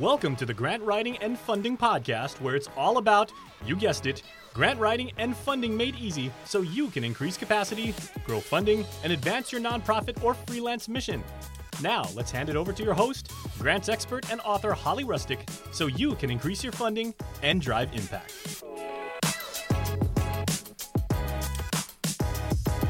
Welcome to the Grant Writing and Funding Podcast, where it's all about, you guessed it, grant writing and funding made easy so you can increase capacity, grow funding, and advance your nonprofit or freelance mission. Now, let's hand it over to your host, grants expert and author Holly Rustick, so you can increase your funding and drive impact.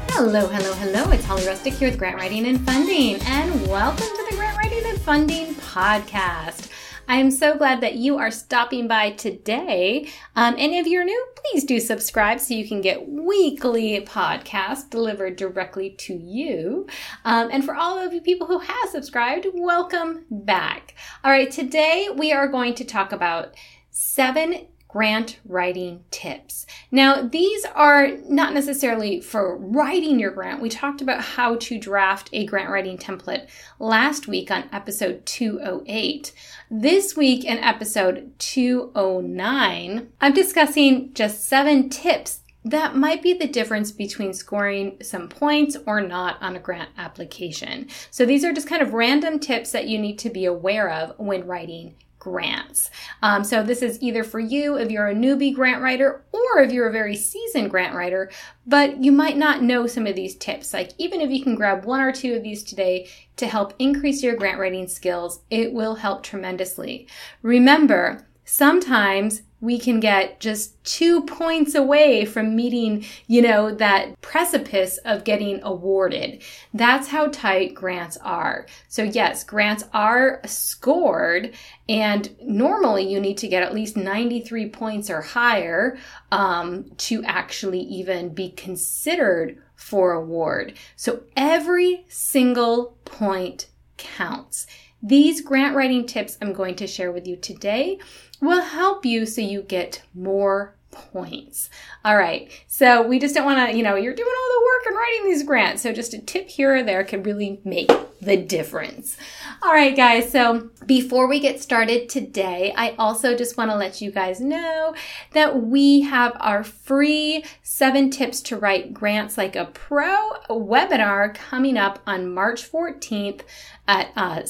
Hello, hello, hello. It's Holly Rustick here with Grant Writing and Funding, and welcome to the Grant Writing and Funding Podcast. I am so glad that you are stopping by today. Um, and if you're new, please do subscribe so you can get weekly podcasts delivered directly to you. Um, and for all of you people who have subscribed, welcome back. All right, today we are going to talk about seven grant writing tips. Now, these are not necessarily for writing your grant. We talked about how to draft a grant writing template last week on episode 208. This week in episode 209, I'm discussing just seven tips that might be the difference between scoring some points or not on a grant application. So these are just kind of random tips that you need to be aware of when writing grants. Um, so this is either for you if you're a newbie grant writer or if you're a very seasoned grant writer, but you might not know some of these tips. Like even if you can grab one or two of these today to help increase your grant writing skills, it will help tremendously. Remember, sometimes we can get just two points away from meeting, you know, that precipice of getting awarded. That's how tight grants are. So yes, grants are scored and normally you need to get at least 93 points or higher um, to actually even be considered for award. So every single point counts. These grant writing tips I'm going to share with you today will help you so you get more points. All right. So we just don't want to, you know, you're doing all the work and writing these grants. So just a tip here or there can really make the difference. All right, guys. So before we get started today, I also just want to let you guys know that we have our free seven tips to write grants like a pro webinar coming up on March 14th at uh,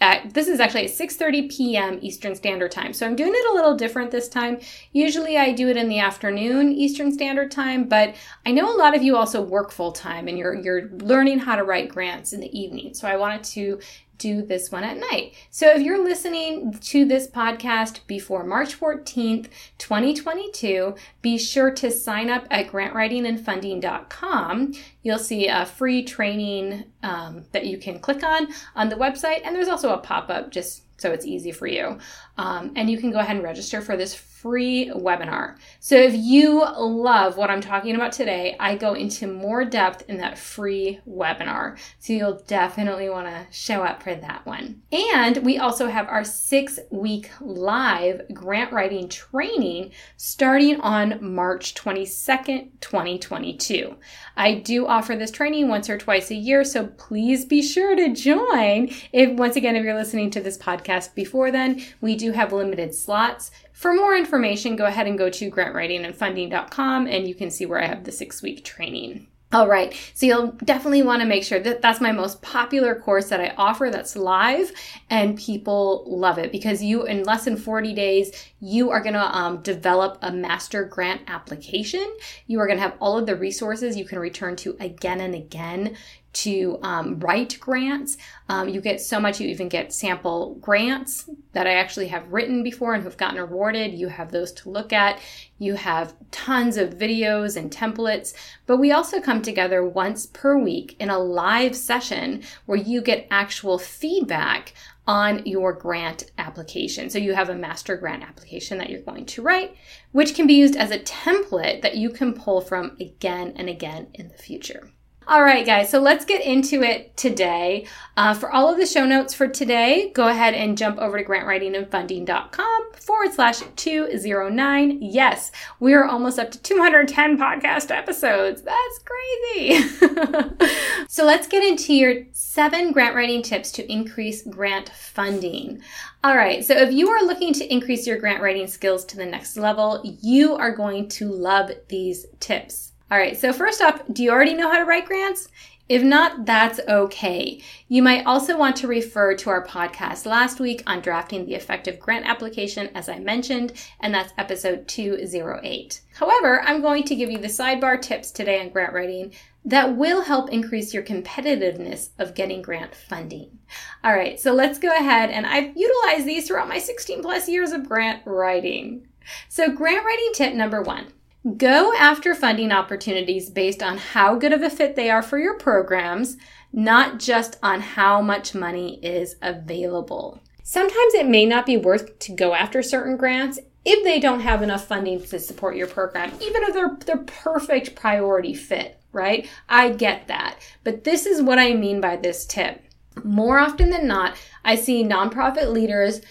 at, this is actually at 6.30 p.m. Eastern Standard Time. So I'm doing it a little different this time. Usually I do it in the afternoon Eastern Standard Time, but I know a lot of you also work full time and you're, you're learning how to write grants in the evening. So I wanted to do this one at night. So if you're listening to this podcast before March 14th, 2022, be sure to sign up at grantwritingandfunding.com. You'll see a free training um, that you can click on on the website, and there's also a pop up just so it's easy for you. Um, and you can go ahead and register for this free webinar. So if you love what I'm talking about today, I go into more depth in that free webinar. So you'll definitely want to show up for that one. And we also have our six week live grant writing training starting on March 22nd, 2022. I do offer this training once or twice a year, so please be sure to join. If once again, if you're listening to this podcast before then, we do have limited slots. For more information, go ahead and go to grantwritingandfunding.com and you can see where I have the six week training. All right, so you'll definitely want to make sure that that's my most popular course that I offer that's live, and people love it because you, in less than 40 days, you are going to um, develop a master grant application. You are going to have all of the resources you can return to again and again to um, write grants. Um, you get so much, you even get sample grants that I actually have written before and who've gotten awarded. You have those to look at. You have tons of videos and templates, but we also come together once per week in a live session where you get actual feedback on your grant application. So you have a master grant application that you're going to write, which can be used as a template that you can pull from again and again in the future. All right, guys, so let's get into it today. Uh, for all of the show notes for today, go ahead and jump over to grantwritingandfunding.com forward slash 209. Yes, we are almost up to 210 podcast episodes. That's crazy. so let's get into your seven grant writing tips to increase grant funding. All right, so if you are looking to increase your grant writing skills to the next level, you are going to love these tips. All right, so first off, do you already know how to write grants? If not, that's okay. You might also want to refer to our podcast last week on drafting the effective grant application, as I mentioned, and that's episode 208. However, I'm going to give you the sidebar tips today on grant writing that will help increase your competitiveness of getting grant funding. All right, so let's go ahead and I've utilized these throughout my 16 plus years of grant writing. So, grant writing tip number one Go after funding opportunities based on how good of a fit they are for your programs, not just on how much money is available. Sometimes it may not be worth to go after certain grants if they don't have enough funding to support your program, even if they're they're perfect priority fit, right? I get that. But this is what I mean by this tip. More often than not, I see nonprofit leaders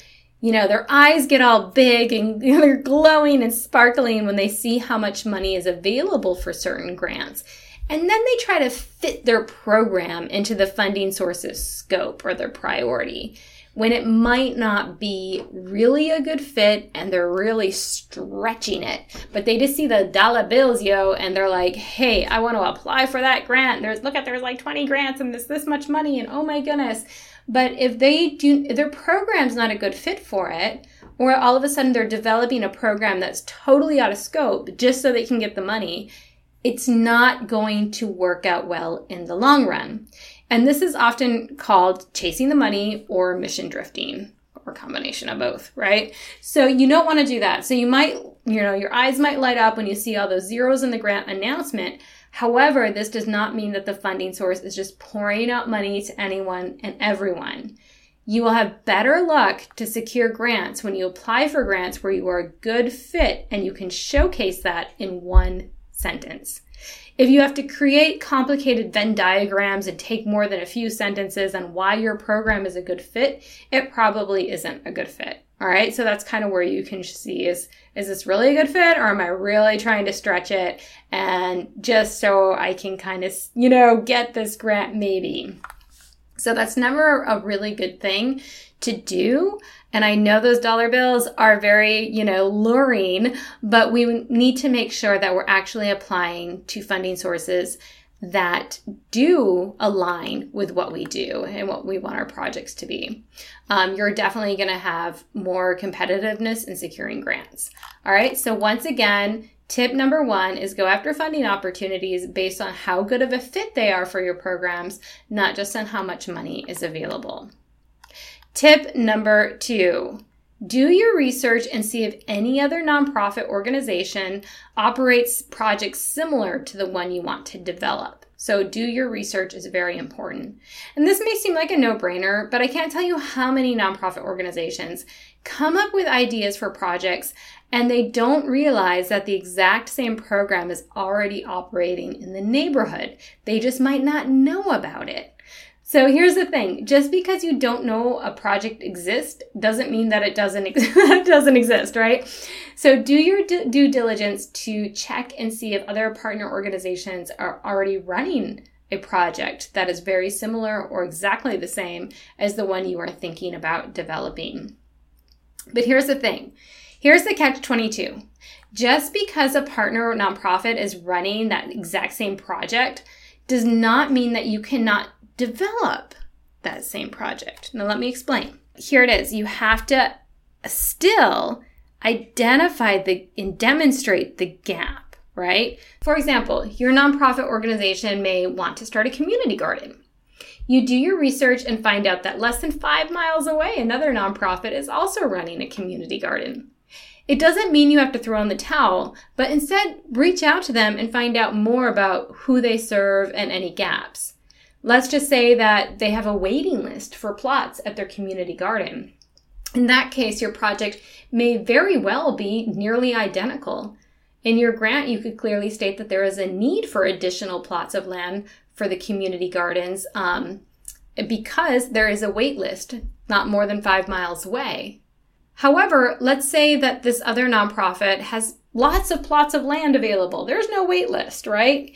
you know, their eyes get all big and they're glowing and sparkling when they see how much money is available for certain grants. And then they try to fit their program into the funding source's scope or their priority when it might not be really a good fit and they're really stretching it. But they just see the dollar bills, yo, and they're like, hey, I want to apply for that grant. There's look at there's like 20 grants and there's this much money and oh my goodness. But if they do, if their program's not a good fit for it, or all of a sudden they're developing a program that's totally out of scope just so they can get the money, it's not going to work out well in the long run. And this is often called chasing the money or mission drifting or combination of both, right? So you don't want to do that. So you might, you know, your eyes might light up when you see all those zeros in the grant announcement, However, this does not mean that the funding source is just pouring out money to anyone and everyone. You will have better luck to secure grants when you apply for grants where you are a good fit and you can showcase that in one sentence. If you have to create complicated Venn diagrams and take more than a few sentences on why your program is a good fit, it probably isn't a good fit. All right. So that's kind of where you can see is, is this really a good fit or am I really trying to stretch it and just so I can kind of, you know, get this grant maybe. So that's never a really good thing to do. And I know those dollar bills are very, you know, luring, but we need to make sure that we're actually applying to funding sources that do align with what we do and what we want our projects to be. Um, you're definitely going to have more competitiveness in securing grants. All right. So once again, tip number one is go after funding opportunities based on how good of a fit they are for your programs, not just on how much money is available. Tip number two do your research and see if any other nonprofit organization operates projects similar to the one you want to develop. So, do your research is very important. And this may seem like a no brainer, but I can't tell you how many nonprofit organizations come up with ideas for projects and they don't realize that the exact same program is already operating in the neighborhood. They just might not know about it. So here's the thing: just because you don't know a project exists doesn't mean that it doesn't ex- doesn't exist, right? So do your d- due diligence to check and see if other partner organizations are already running a project that is very similar or exactly the same as the one you are thinking about developing. But here's the thing. Here's the catch 22. Just because a partner nonprofit is running that exact same project does not mean that you cannot develop that same project. Now, let me explain. Here it is. You have to still identify the and demonstrate the gap, right? For example, your nonprofit organization may want to start a community garden. You do your research and find out that less than five miles away, another nonprofit is also running a community garden. It doesn't mean you have to throw in the towel, but instead reach out to them and find out more about who they serve and any gaps. Let's just say that they have a waiting list for plots at their community garden. In that case, your project may very well be nearly identical. In your grant, you could clearly state that there is a need for additional plots of land for the community gardens um, because there is a wait list not more than five miles away. However, let's say that this other nonprofit has lots of plots of land available. There's no wait list, right?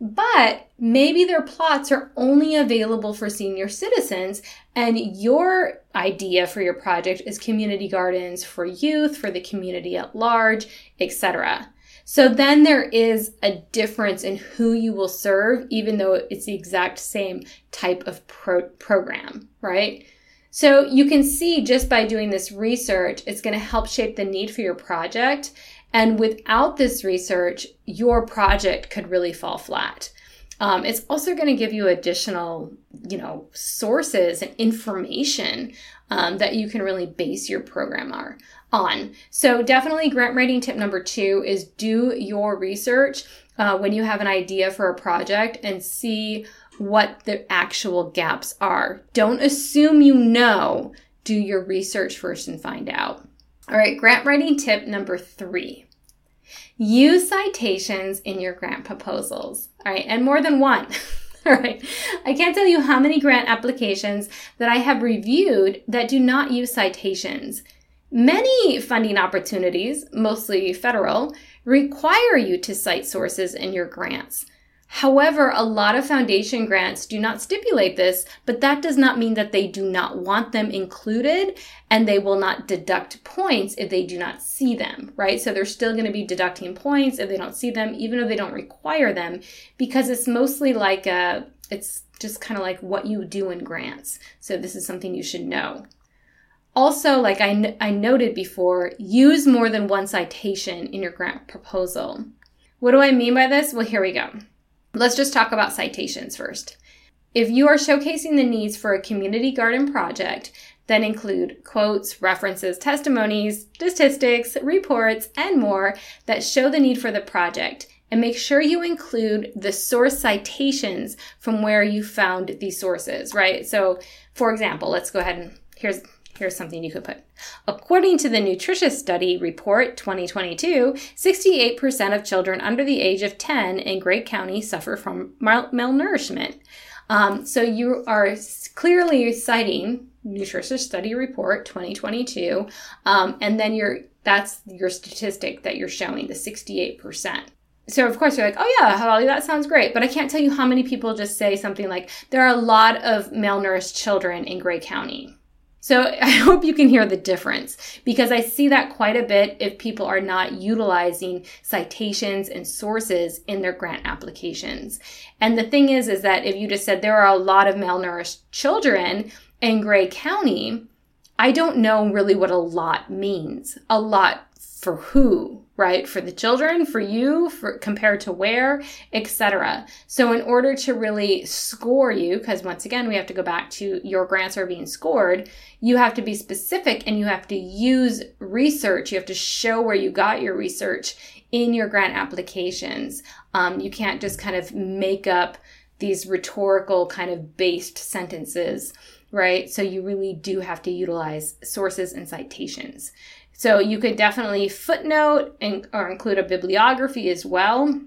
But maybe their plots are only available for senior citizens, and your idea for your project is community gardens for youth, for the community at large, etc. So then there is a difference in who you will serve, even though it's the exact same type of pro- program, right? So you can see just by doing this research, it's going to help shape the need for your project. And without this research, your project could really fall flat. Um, it's also going to give you additional, you know, sources and information um, that you can really base your program on. So definitely grant writing tip number two is do your research uh, when you have an idea for a project and see what the actual gaps are. Don't assume you know. Do your research first and find out. All right, grant writing tip number three. Use citations in your grant proposals. All right, and more than one. All right. I can't tell you how many grant applications that I have reviewed that do not use citations. Many funding opportunities, mostly federal, require you to cite sources in your grants. However, a lot of foundation grants do not stipulate this, but that does not mean that they do not want them included and they will not deduct points if they do not see them, right? So they're still going to be deducting points if they don't see them, even if they don't require them, because it's mostly like a, it's just kind of like what you do in grants. So this is something you should know. Also, like I, I noted before, use more than one citation in your grant proposal. What do I mean by this? Well, here we go. Let's just talk about citations first. If you are showcasing the needs for a community garden project that include quotes, references, testimonies, statistics, reports, and more that show the need for the project, and make sure you include the source citations from where you found these sources, right? So, for example, let's go ahead and here's Here's something you could put. According to the Nutritious Study Report 2022, 68% of children under the age of 10 in Great County suffer from mal- malnourishment. Um, so you are clearly citing Nutritious Study Report 2022, um, and then you're that's your statistic that you're showing the 68% so of course you're like, oh yeah, Holly, that sounds great. But I can't tell you how many people just say something like, there are a lot of malnourished children in Gray County. So I hope you can hear the difference because I see that quite a bit if people are not utilizing citations and sources in their grant applications. And the thing is, is that if you just said there are a lot of malnourished children in Gray County, I don't know really what a lot means. A lot for who, right? For the children, for you, for compared to where, etc. So in order to really score you, because once again, we have to go back to your grants are being scored, you have to be specific and you have to use research. You have to show where you got your research in your grant applications. Um, you can't just kind of make up these rhetorical kind of based sentences, right? So you really do have to utilize sources and citations. So you could definitely footnote and, or include a bibliography as well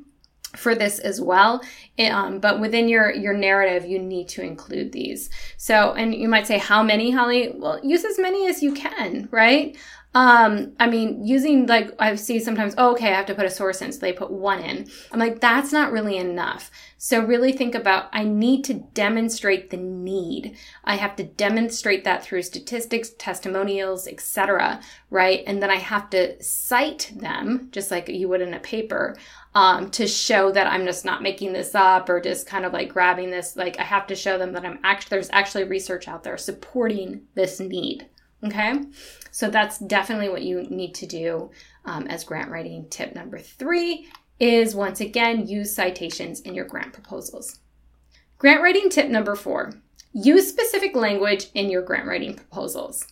for this as well. Um, but within your your narrative, you need to include these. So, and you might say, how many, Holly? Well, use as many as you can, right? Um, I mean, using like I see sometimes, oh, okay, I have to put a source in, so they put one in. I'm like, that's not really enough. So really think about I need to demonstrate the need. I have to demonstrate that through statistics, testimonials, etc. Right, and then I have to cite them just like you would in a paper um, to show that I'm just not making this up or just kind of like grabbing this. Like I have to show them that I'm actually there's actually research out there supporting this need. Okay. So that's definitely what you need to do um, as grant writing. Tip number three is once again use citations in your grant proposals. Grant writing tip number four use specific language in your grant writing proposals.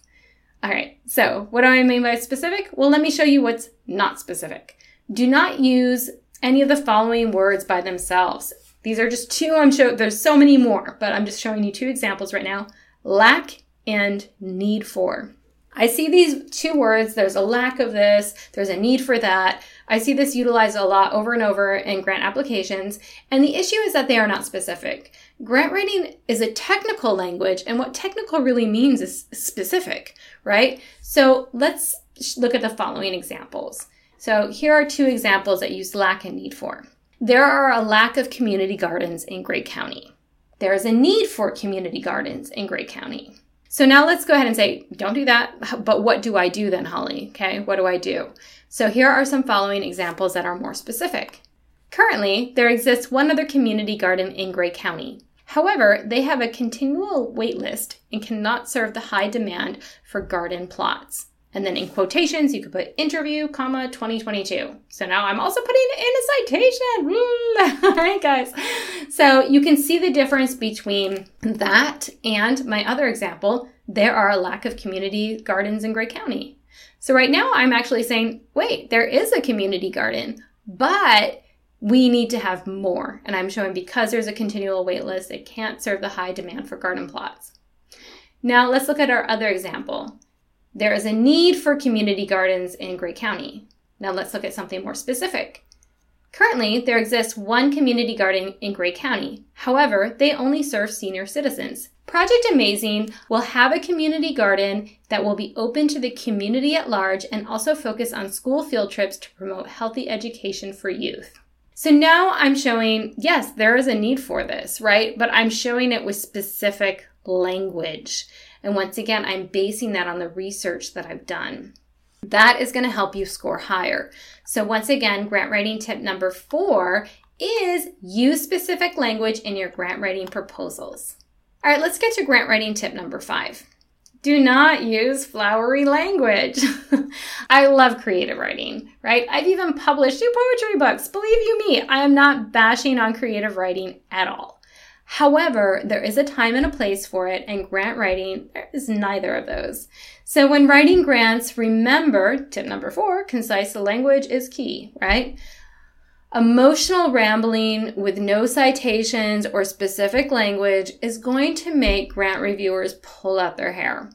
All right, so what do I mean by specific? Well, let me show you what's not specific. Do not use any of the following words by themselves. These are just two. I'm sure there's so many more, but I'm just showing you two examples right now lack and need for. I see these two words, there's a lack of this, there's a need for that. I see this utilized a lot over and over in grant applications, and the issue is that they are not specific. Grant writing is a technical language, and what technical really means is specific, right? So let's look at the following examples. So here are two examples that use lack and need for. There are a lack of community gardens in Gray County. There is a need for community gardens in Gray County. So now let's go ahead and say, don't do that. But what do I do then, Holly? Okay, what do I do? So here are some following examples that are more specific. Currently, there exists one other community garden in Gray County. However, they have a continual wait list and cannot serve the high demand for garden plots. And then in quotations, you could put interview, comma, 2022. So now I'm also putting in a citation. All right, guys. So you can see the difference between that and my other example. There are a lack of community gardens in Gray County. So right now I'm actually saying, wait, there is a community garden, but we need to have more. And I'm showing because there's a continual wait list, it can't serve the high demand for garden plots. Now let's look at our other example. There is a need for community gardens in Gray County. Now let's look at something more specific. Currently, there exists one community garden in Gray County. However, they only serve senior citizens. Project Amazing will have a community garden that will be open to the community at large and also focus on school field trips to promote healthy education for youth. So now I'm showing, yes, there is a need for this, right? But I'm showing it with specific language. And once again, I'm basing that on the research that I've done. That is going to help you score higher. So, once again, grant writing tip number four is use specific language in your grant writing proposals. All right, let's get to grant writing tip number five. Do not use flowery language. I love creative writing, right? I've even published two poetry books. Believe you me, I am not bashing on creative writing at all. However, there is a time and a place for it, and grant writing is neither of those. So when writing grants, remember tip number four concise language is key, right? Emotional rambling with no citations or specific language is going to make grant reviewers pull out their hair.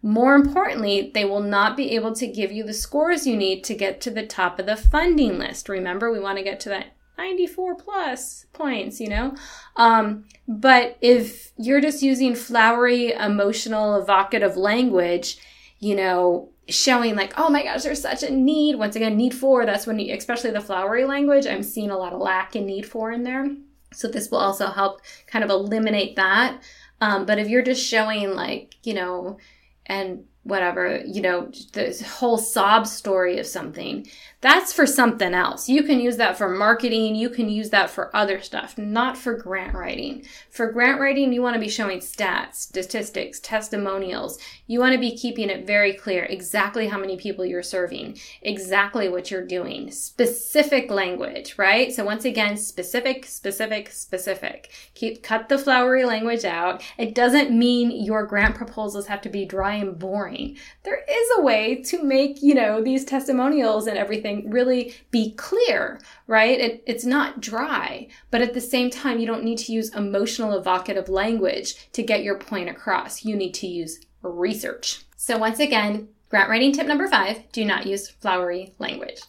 More importantly, they will not be able to give you the scores you need to get to the top of the funding list. Remember, we want to get to that 94 plus points, you know? Um, but if you're just using flowery, emotional, evocative language, you know, showing like, oh my gosh, there's such a need. Once again, need for, that's when you, especially the flowery language, I'm seeing a lot of lack in need for in there. So this will also help kind of eliminate that. Um, but if you're just showing like, you know, and whatever, you know, the whole sob story of something, that's for something else. You can use that for marketing, you can use that for other stuff, not for grant writing. For grant writing, you want to be showing stats, statistics, testimonials. You want to be keeping it very clear exactly how many people you're serving, exactly what you're doing, specific language, right? So once again, specific, specific, specific. Keep cut the flowery language out. It doesn't mean your grant proposals have to be dry and boring. There is a way to make, you know, these testimonials and everything really be clear, right? It, it's not dry, but at the same time, you don't need to use emotional, evocative language to get your point across. You need to use research. So, once again, grant writing tip number five do not use flowery language.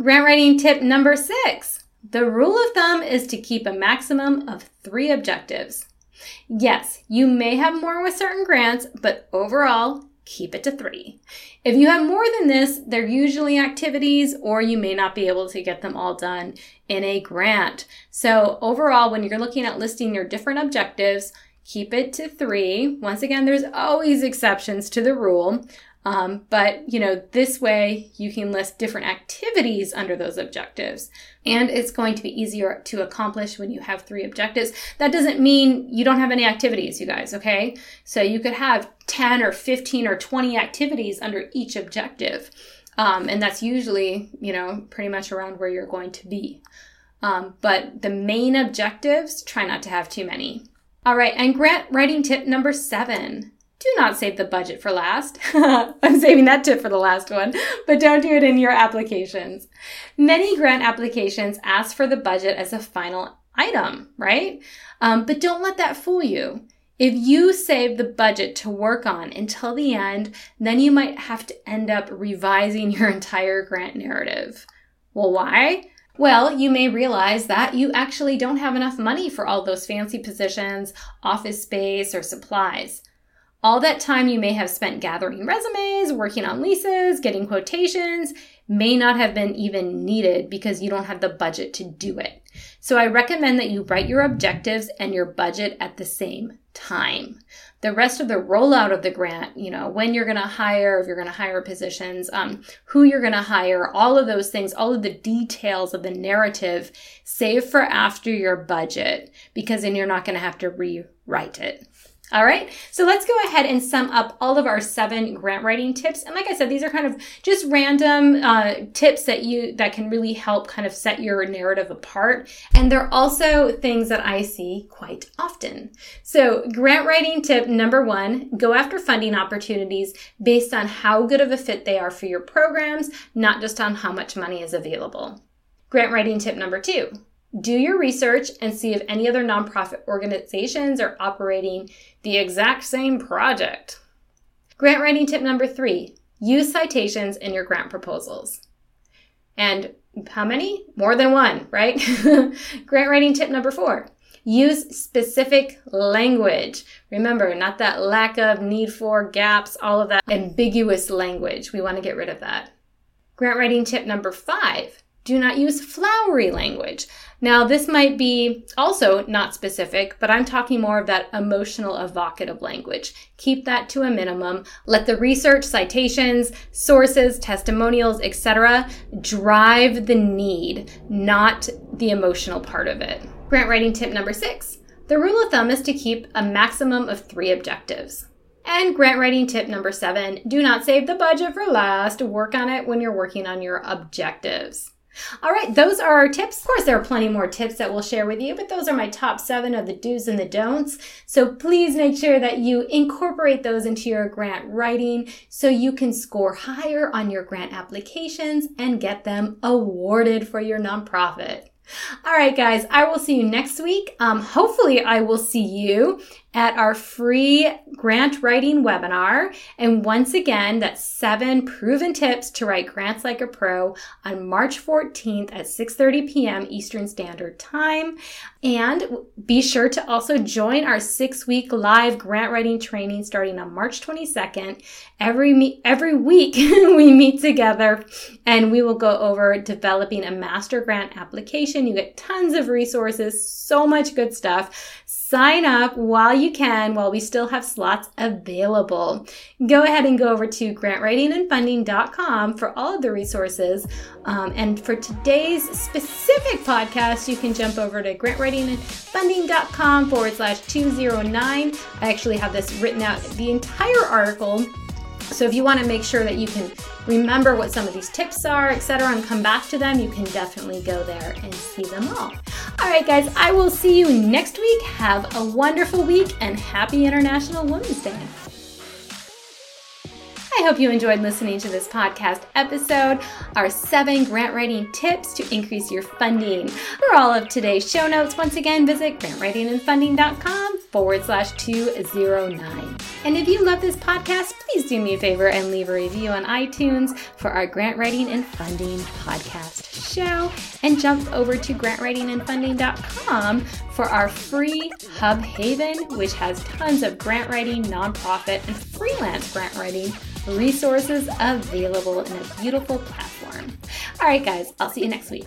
Grant writing tip number six the rule of thumb is to keep a maximum of three objectives. Yes, you may have more with certain grants, but overall, keep it to three. If you have more than this, they're usually activities or you may not be able to get them all done in a grant. So overall, when you're looking at listing your different objectives, keep it to three. Once again, there's always exceptions to the rule. Um, but you know, this way you can list different activities under those objectives. And it's going to be easier to accomplish when you have three objectives. That doesn't mean you don't have any activities, you guys, okay? So you could have 10 or 15 or 20 activities under each objective. Um, and that's usually, you know, pretty much around where you're going to be. Um, but the main objectives, try not to have too many. All right, and grant writing tip number seven do not save the budget for last. I'm saving that tip for the last one, but don't do it in your applications. Many grant applications ask for the budget as a final item, right? Um, but don't let that fool you. If you save the budget to work on until the end, then you might have to end up revising your entire grant narrative. Well, why? Well, you may realize that you actually don't have enough money for all those fancy positions, office space, or supplies. All that time you may have spent gathering resumes, working on leases, getting quotations may not have been even needed because you don't have the budget to do it. So I recommend that you write your objectives and your budget at the same time. The rest of the rollout of the grant, you know, when you're going to hire, if you're going to hire positions, um, who you're going to hire, all of those things, all of the details of the narrative, save for after your budget because then you're not going to have to rewrite it. All right, so let's go ahead and sum up all of our seven grant writing tips. And like I said, these are kind of just random uh, tips that you that can really help kind of set your narrative apart. And they're also things that I see quite often. So grant writing tip number one: go after funding opportunities based on how good of a fit they are for your programs, not just on how much money is available. Grant writing tip number two: do your research and see if any other nonprofit organizations are operating the exact same project. Grant writing tip number three use citations in your grant proposals. And how many? More than one, right? grant writing tip number four use specific language. Remember, not that lack of, need for, gaps, all of that ambiguous language. We want to get rid of that. Grant writing tip number five do not use flowery language. Now, this might be also not specific, but I'm talking more of that emotional evocative language. Keep that to a minimum. Let the research, citations, sources, testimonials, etc. drive the need, not the emotional part of it. Grant writing tip number six. The rule of thumb is to keep a maximum of three objectives. And grant writing tip number seven do not save the budget for last. Work on it when you're working on your objectives. All right, those are our tips. Of course, there are plenty more tips that we'll share with you, but those are my top seven of the do's and the don'ts. So please make sure that you incorporate those into your grant writing so you can score higher on your grant applications and get them awarded for your nonprofit. All right, guys, I will see you next week. Um, hopefully, I will see you at our free grant writing webinar. And once again, that's seven proven tips to write grants like a pro on March 14th at 6:30 p.m. Eastern Standard Time. And be sure to also join our six-week live grant writing training starting on March 22nd. Every me- every week we meet together and we will go over developing a master grant application. You get tons of resources, so much good stuff. Sign up while you can, while we still have slots available. Go ahead and go over to grantwritingandfunding.com for all of the resources. Um, and for today's specific podcast, you can jump over to grantwritingandfunding.com forward slash 209. I actually have this written out, the entire article so if you want to make sure that you can remember what some of these tips are, etc., and come back to them, you can definitely go there and see them all. All right, guys, I will see you next week. Have a wonderful week and happy International Women's Day. I hope you enjoyed listening to this podcast episode, our seven grant writing tips to increase your funding. For all of today's show notes, once again, visit grantwritingandfunding.com forward slash 209. And if you love this podcast, please do me a favor and leave a review on iTunes for our grant writing and funding podcast show. And jump over to grantwritingandfunding.com for our free Hub Haven, which has tons of grant writing, nonprofit, and freelance grant writing resources available in a beautiful platform. All right, guys, I'll see you next week.